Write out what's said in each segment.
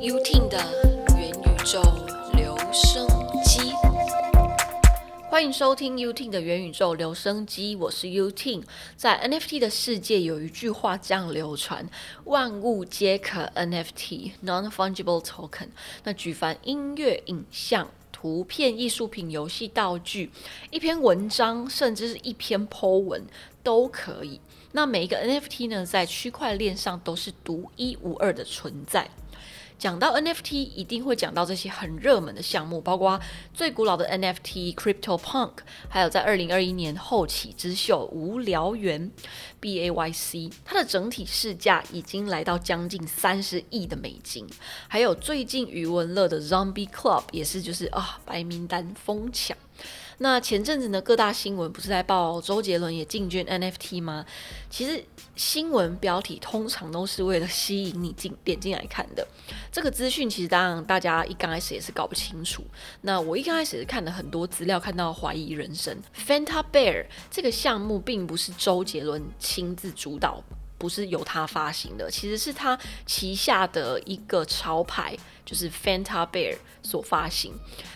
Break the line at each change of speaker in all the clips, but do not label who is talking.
UTIN 的元宇宙留声机，欢迎收听 UTIN 的元宇宙留声机，我是 UTIN。在 NFT 的世界，有一句话这样流传：万物皆可 NFT（Non-Fungible Token）。那举凡音乐、影像、图片、艺术品、游戏道具，一篇文章，甚至是一篇 Po 文都可以。那每一个 NFT 呢，在区块链上都是独一无二的存在。讲到 NFT，一定会讲到这些很热门的项目，包括最古老的 NFT Crypto Punk，还有在二零二一年后起之秀无聊猿 B A Y C，它的整体市价已经来到将近三十亿的美金。还有最近余文乐的 Zombie Club，也是就是啊白名单疯抢。那前阵子呢，各大新闻不是在报周杰伦也进军 NFT 吗？其实新闻标题通常都是为了吸引你进点进来看的。这个资讯其实当然大家一刚开始也是搞不清楚。那我一刚开始是看了很多资料，看到怀疑人生。Fanta Bear 这个项目并不是周杰伦亲自主导。不是由他发行的，其实是他旗下的一个潮牌，就是 Fanta Bear 所发行。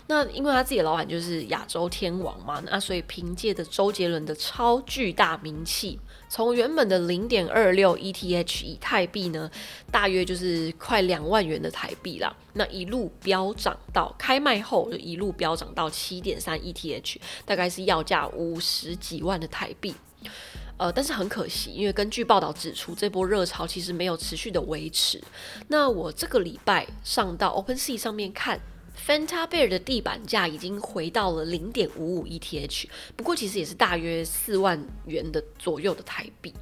那因为他自己的老板就是亚洲天王嘛，那所以凭借着周杰伦的超巨大名气，从原本的零点二六 ETH 以太币呢，大约就是快两万元的台币啦，那一路飙涨到开卖后就一路飙涨到七点三 ETH，大概是要价五十几万的台币。呃，但是很可惜，因为根据报道指出，这波热潮其实没有持续的维持。那我这个礼拜上到 OpenSea 上面看，Fanta Bear 的地板价已经回到了零点五五 ETH，不过其实也是大约四万元的左右的台币。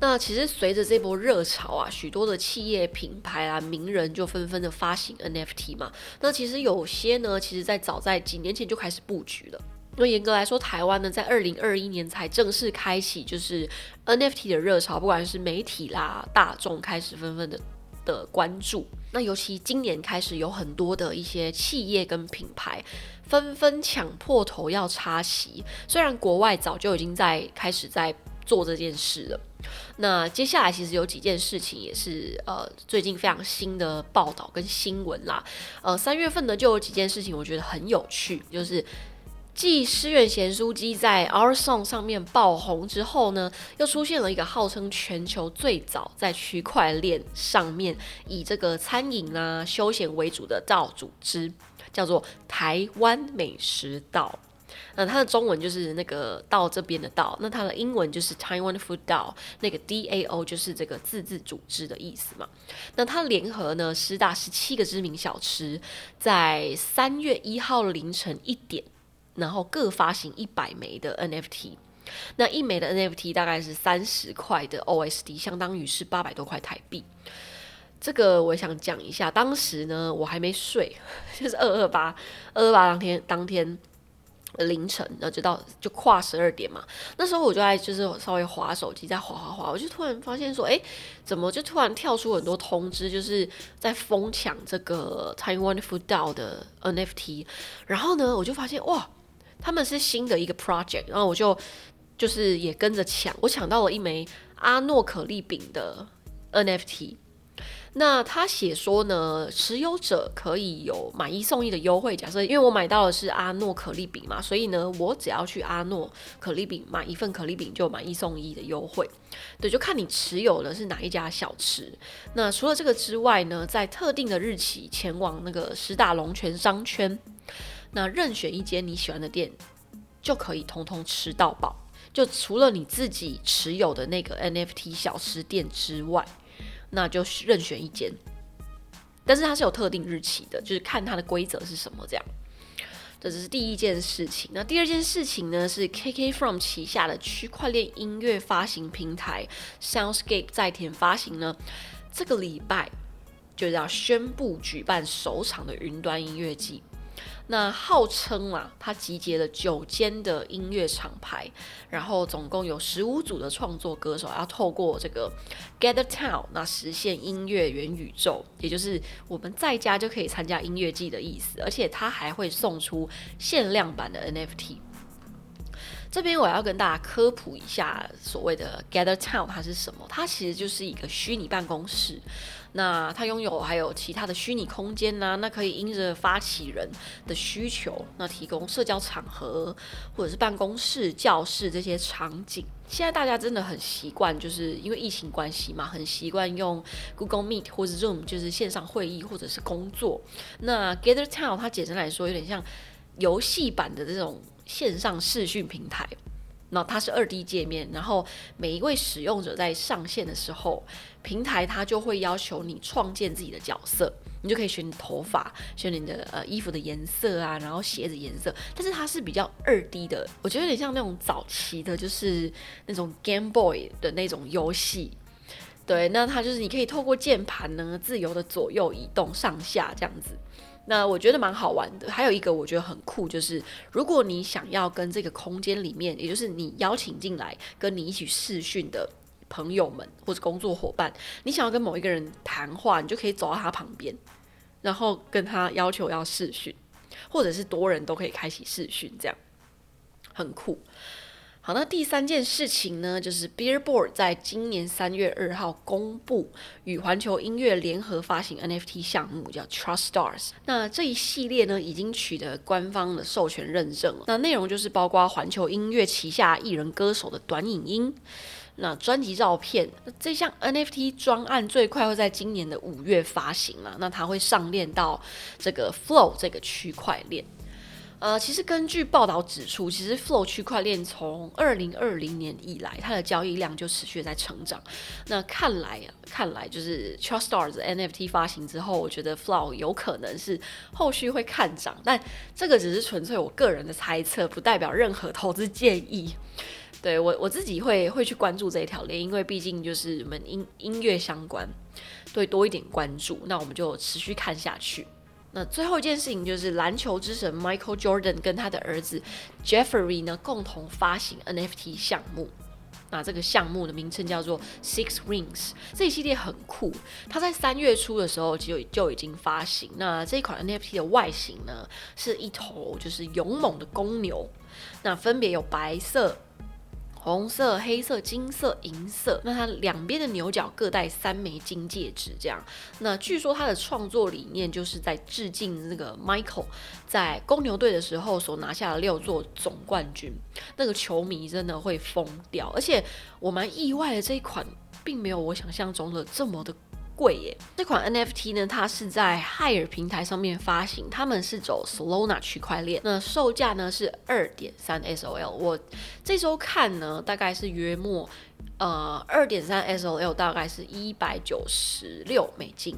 那其实随着这波热潮啊，许多的企业品牌啊、名人就纷纷的发行 NFT 嘛。那其实有些呢，其实在早在几年前就开始布局了。那严格来说，台湾呢，在二零二一年才正式开启，就是 NFT 的热潮，不管是媒体啦、大众开始纷纷的的关注。那尤其今年开始，有很多的一些企业跟品牌纷纷抢破头要插旗。虽然国外早就已经在开始在做这件事了。那接下来其实有几件事情也是呃最近非常新的报道跟新闻啦。呃，三月份呢就有几件事情，我觉得很有趣，就是。继诗苑贤书机在 Our Song 上面爆红之后呢，又出现了一个号称全球最早在区块链上面以这个餐饮啊休闲为主的道组织，叫做台湾美食道。那它的中文就是那个道这边的道，那它的英文就是 Taiwan Food DAO，那个 DAO 就是这个自治组织的意思嘛。那它联合呢十大十七个知名小吃，在三月一号凌晨一点。然后各发行一百枚的 NFT，那一枚的 NFT 大概是三十块的 OSD，相当于是八百多块台币。这个我想讲一下，当时呢我还没睡，就是二二八二二八当天当天凌晨，那就到就跨十二点嘛。那时候我就在就是稍微划手机，在划划划，我就突然发现说，哎，怎么就突然跳出很多通知，就是在疯抢这个 Taiwan Food DAO 的 NFT。然后呢，我就发现哇！他们是新的一个 project，然后我就就是也跟着抢，我抢到了一枚阿诺可丽饼的 NFT。那他写说呢，持有者可以有买一送一的优惠。假设因为我买到的是阿诺可丽饼嘛，所以呢，我只要去阿诺可丽饼买一份可丽饼，就买一送一的优惠。对，就看你持有的是哪一家小吃。那除了这个之外呢，在特定的日期前往那个十大龙泉商圈。那任选一间你喜欢的店，就可以通通吃到饱。就除了你自己持有的那个 NFT 小吃店之外，那就任选一间。但是它是有特定日期的，就是看它的规则是什么这样。这只是第一件事情。那第二件事情呢，是 KK From 旗下的区块链音乐发行平台 Soundscape 在田发行呢，这个礼拜就要宣布举办首场的云端音乐季。那号称啊，它集结了九间的音乐厂牌，然后总共有十五组的创作歌手，要透过这个 Gather Town，那实现音乐元宇宙，也就是我们在家就可以参加音乐季的意思。而且它还会送出限量版的 NFT。这边我要跟大家科普一下所谓的 Gather Town 它是什么？它其实就是一个虚拟办公室。那它拥有还有其他的虚拟空间呢？那可以因着发起人的需求，那提供社交场合或者是办公室、教室这些场景。现在大家真的很习惯，就是因为疫情关系嘛，很习惯用 Google Meet 或者 Zoom，就是线上会议或者是工作。那 Gather Town 它简单来说有点像游戏版的这种线上视讯平台。那它是二 D 界面，然后每一位使用者在上线的时候，平台它就会要求你创建自己的角色，你就可以选你头发，选你的呃衣服的颜色啊，然后鞋子颜色。但是它是比较二 D 的，我觉得有点像那种早期的，就是那种 Game Boy 的那种游戏。对，那它就是你可以透过键盘呢，自由的左右移动上下这样子。那我觉得蛮好玩的，还有一个我觉得很酷，就是如果你想要跟这个空间里面，也就是你邀请进来跟你一起视讯的朋友们或者工作伙伴，你想要跟某一个人谈话，你就可以走到他旁边，然后跟他要求要视讯，或者是多人都可以开启视讯，这样很酷。好，那第三件事情呢，就是 Billboard 在今年三月二号公布与环球音乐联合发行 NFT 项目，叫 Trust Stars。那这一系列呢，已经取得官方的授权认证了。那内容就是包括环球音乐旗下艺人歌手的短影音、那专辑照片。这项 NFT 专案最快会在今年的五月发行了。那它会上链到这个 Flow 这个区块链。呃，其实根据报道指出，其实 Flow 区块链从二零二零年以来，它的交易量就持续在成长。那看来，看来就是 Trust Stars NFT 发行之后，我觉得 Flow 有可能是后续会看涨，但这个只是纯粹我个人的猜测，不代表任何投资建议。对我我自己会会去关注这一条链，因为毕竟就是我们音音乐相关，对多一点关注，那我们就持续看下去。那最后一件事情就是篮球之神 Michael Jordan 跟他的儿子 Jeffrey 呢共同发行 NFT 项目。那这个项目的名称叫做 Six Rings。这一系列很酷，它在三月初的时候就就已经发行。那这一款 NFT 的外形呢，是一头就是勇猛的公牛，那分别有白色。红色、黑色、金色、银色，那它两边的牛角各带三枚金戒指，这样。那据说他的创作理念就是在致敬那个 Michael 在公牛队的时候所拿下的六座总冠军，那个球迷真的会疯掉。而且我蛮意外的，这一款并没有我想象中的这么的。贵耶！这款 NFT 呢，它是在 HIRE 平台上面发行，他们是走 Solana 区块链，那售价呢是二点三 SOL。我这周看呢，大概是约莫呃二点三 SOL，大概是一百九十六美金，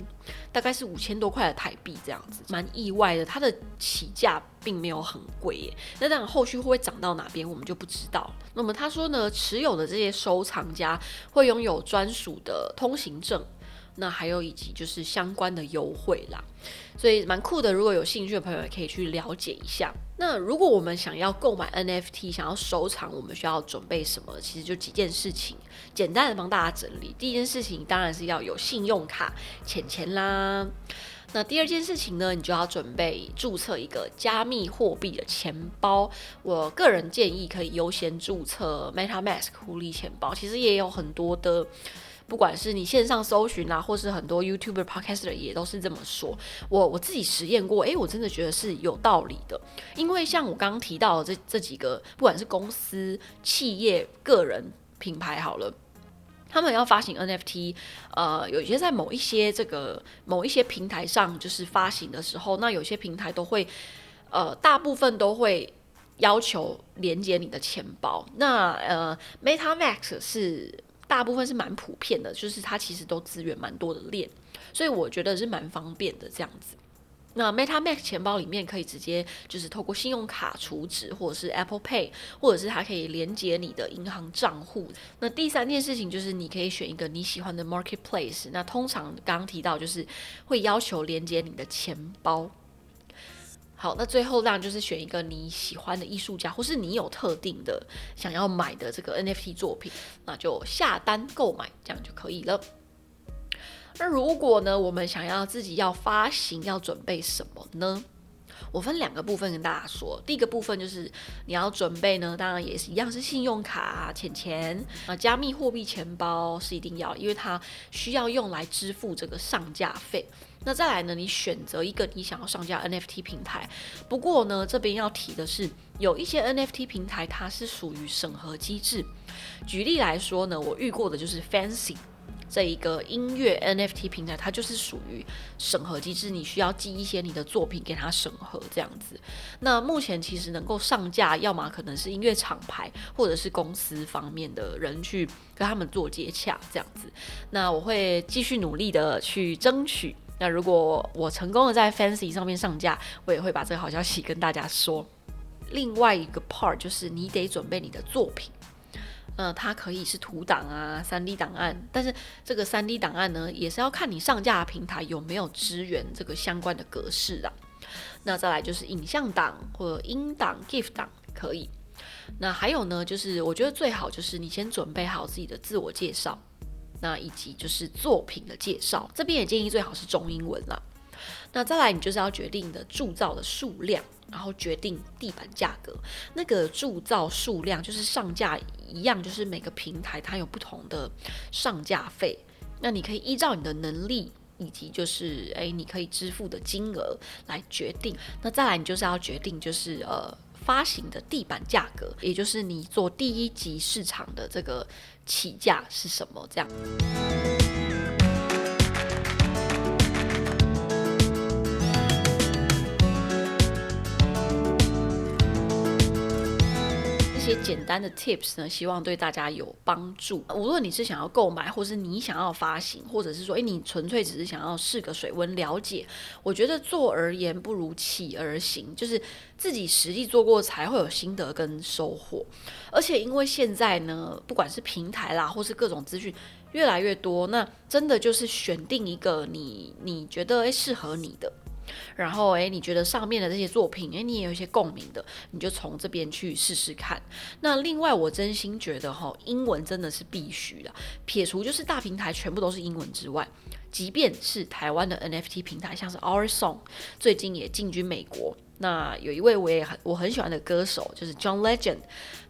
大概是五千多块的台币这样子，蛮意外的。它的起价并没有很贵耶，那当然后续会不会涨到哪边，我们就不知道。那么他说呢，持有的这些收藏家会拥有专属的通行证。那还有以及就是相关的优惠啦，所以蛮酷的。如果有兴趣的朋友也可以去了解一下。那如果我们想要购买 NFT，想要收藏，我们需要准备什么？其实就几件事情，简单的帮大家整理。第一件事情当然是要有信用卡、钱钱啦。那第二件事情呢，你就要准备注册一个加密货币的钱包。我个人建议可以优先注册 MetaMask 狐狸钱包。其实也有很多的。不管是你线上搜寻啊，或是很多 YouTuber、Podcaster 也都是这么说。我我自己实验过，诶，我真的觉得是有道理的。因为像我刚刚提到的这这几个，不管是公司、企业、个人、品牌，好了，他们要发行 NFT，呃，有些在某一些这个某一些平台上就是发行的时候，那有些平台都会，呃，大部分都会要求连接你的钱包。那呃，MetaMask 是。大部分是蛮普遍的，就是它其实都资源蛮多的链，所以我觉得是蛮方便的这样子。那 MetaMask 钱包里面可以直接就是透过信用卡储值，或者是 Apple Pay，或者是它可以连接你的银行账户。那第三件事情就是你可以选一个你喜欢的 Marketplace，那通常刚刚提到就是会要求连接你的钱包。好，那最后让就是选一个你喜欢的艺术家，或是你有特定的想要买的这个 NFT 作品，那就下单购买，这样就可以了。那如果呢，我们想要自己要发行，要准备什么呢？我分两个部分跟大家说。第一个部分就是你要准备呢，当然也是一样是信用卡、钱钱啊，加密货币钱包是一定要，因为它需要用来支付这个上架费。那再来呢，你选择一个你想要上架 NFT 平台。不过呢，这边要提的是，有一些 NFT 平台它是属于审核机制。举例来说呢，我遇过的就是 Fancy。这一个音乐 NFT 平台，它就是属于审核机制，你需要寄一些你的作品给他审核这样子。那目前其实能够上架，要么可能是音乐厂牌，或者是公司方面的人去跟他们做接洽这样子。那我会继续努力的去争取。那如果我成功的在 Fancy 上面上架，我也会把这个好消息跟大家说。另外一个 part 就是你得准备你的作品。呃，它可以是图档啊、三 D 档案，但是这个三 D 档案呢，也是要看你上架的平台有没有支援这个相关的格式啊。那再来就是影像档或者音档、GIF 档可以。那还有呢，就是我觉得最好就是你先准备好自己的自我介绍，那以及就是作品的介绍，这边也建议最好是中英文啦。那再来，你就是要决定你的铸造的数量。然后决定地板价格，那个铸造数量就是上架一样，就是每个平台它有不同的上架费，那你可以依照你的能力以及就是诶你可以支付的金额来决定。那再来，你就是要决定就是呃发行的地板价格，也就是你做第一级市场的这个起价是什么这样。简单的 tips 呢，希望对大家有帮助。无论你是想要购买，或是你想要发行，或者是说，诶，你纯粹只是想要试个水温了解，我觉得做而言不如起而行，就是自己实际做过才会有心得跟收获。而且因为现在呢，不管是平台啦，或是各种资讯越来越多，那真的就是选定一个你你觉得诶适合你的。然后，诶，你觉得上面的这些作品，诶，你也有一些共鸣的，你就从这边去试试看。那另外，我真心觉得哈，英文真的是必须的。撇除就是大平台全部都是英文之外，即便是台湾的 NFT 平台，像是 Our Song，最近也进军美国。那有一位我也很我很喜欢的歌手，就是 John Legend。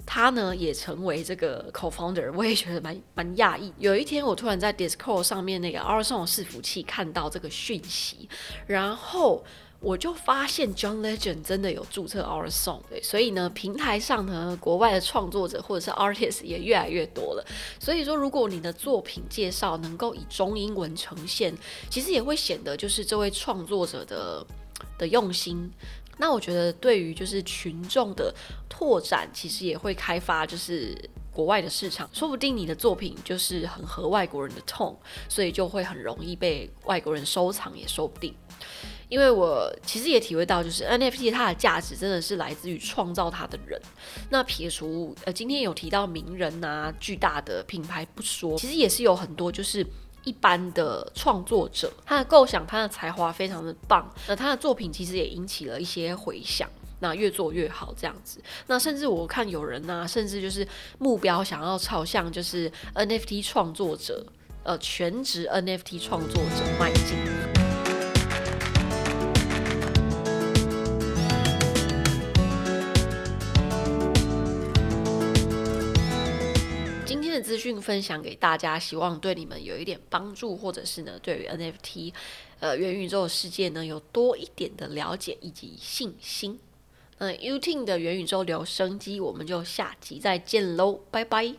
他呢也成为这个 co-founder，我也觉得蛮蛮讶异。有一天我突然在 Discord 上面那个 r s o n 伺服器看到这个讯息，然后我就发现 John Legend 真的有注册 o r s o n 对，所以呢平台上呢国外的创作者或者是 artist 也越来越多了。所以说如果你的作品介绍能够以中英文呈现，其实也会显得就是这位创作者的的用心。那我觉得，对于就是群众的拓展，其实也会开发就是国外的市场，说不定你的作品就是很合外国人的痛，所以就会很容易被外国人收藏，也说不定。因为我其实也体会到，就是 NFT 它的价值真的是来自于创造它的人。那撇除呃今天有提到名人啊、巨大的品牌不说，其实也是有很多就是。一般的创作者，他的构想、他的才华非常的棒，那他的作品其实也引起了一些回响，那越做越好这样子。那甚至我看有人呢，甚至就是目标想要朝向就是 NFT 创作者，呃，全职 NFT 创作者迈进。资讯分享给大家，希望对你们有一点帮助，或者是呢，对于 NFT，呃，元宇宙世界呢，有多一点的了解以及信心。那 UTIN 的元宇宙留声机，我们就下集再见喽，拜拜。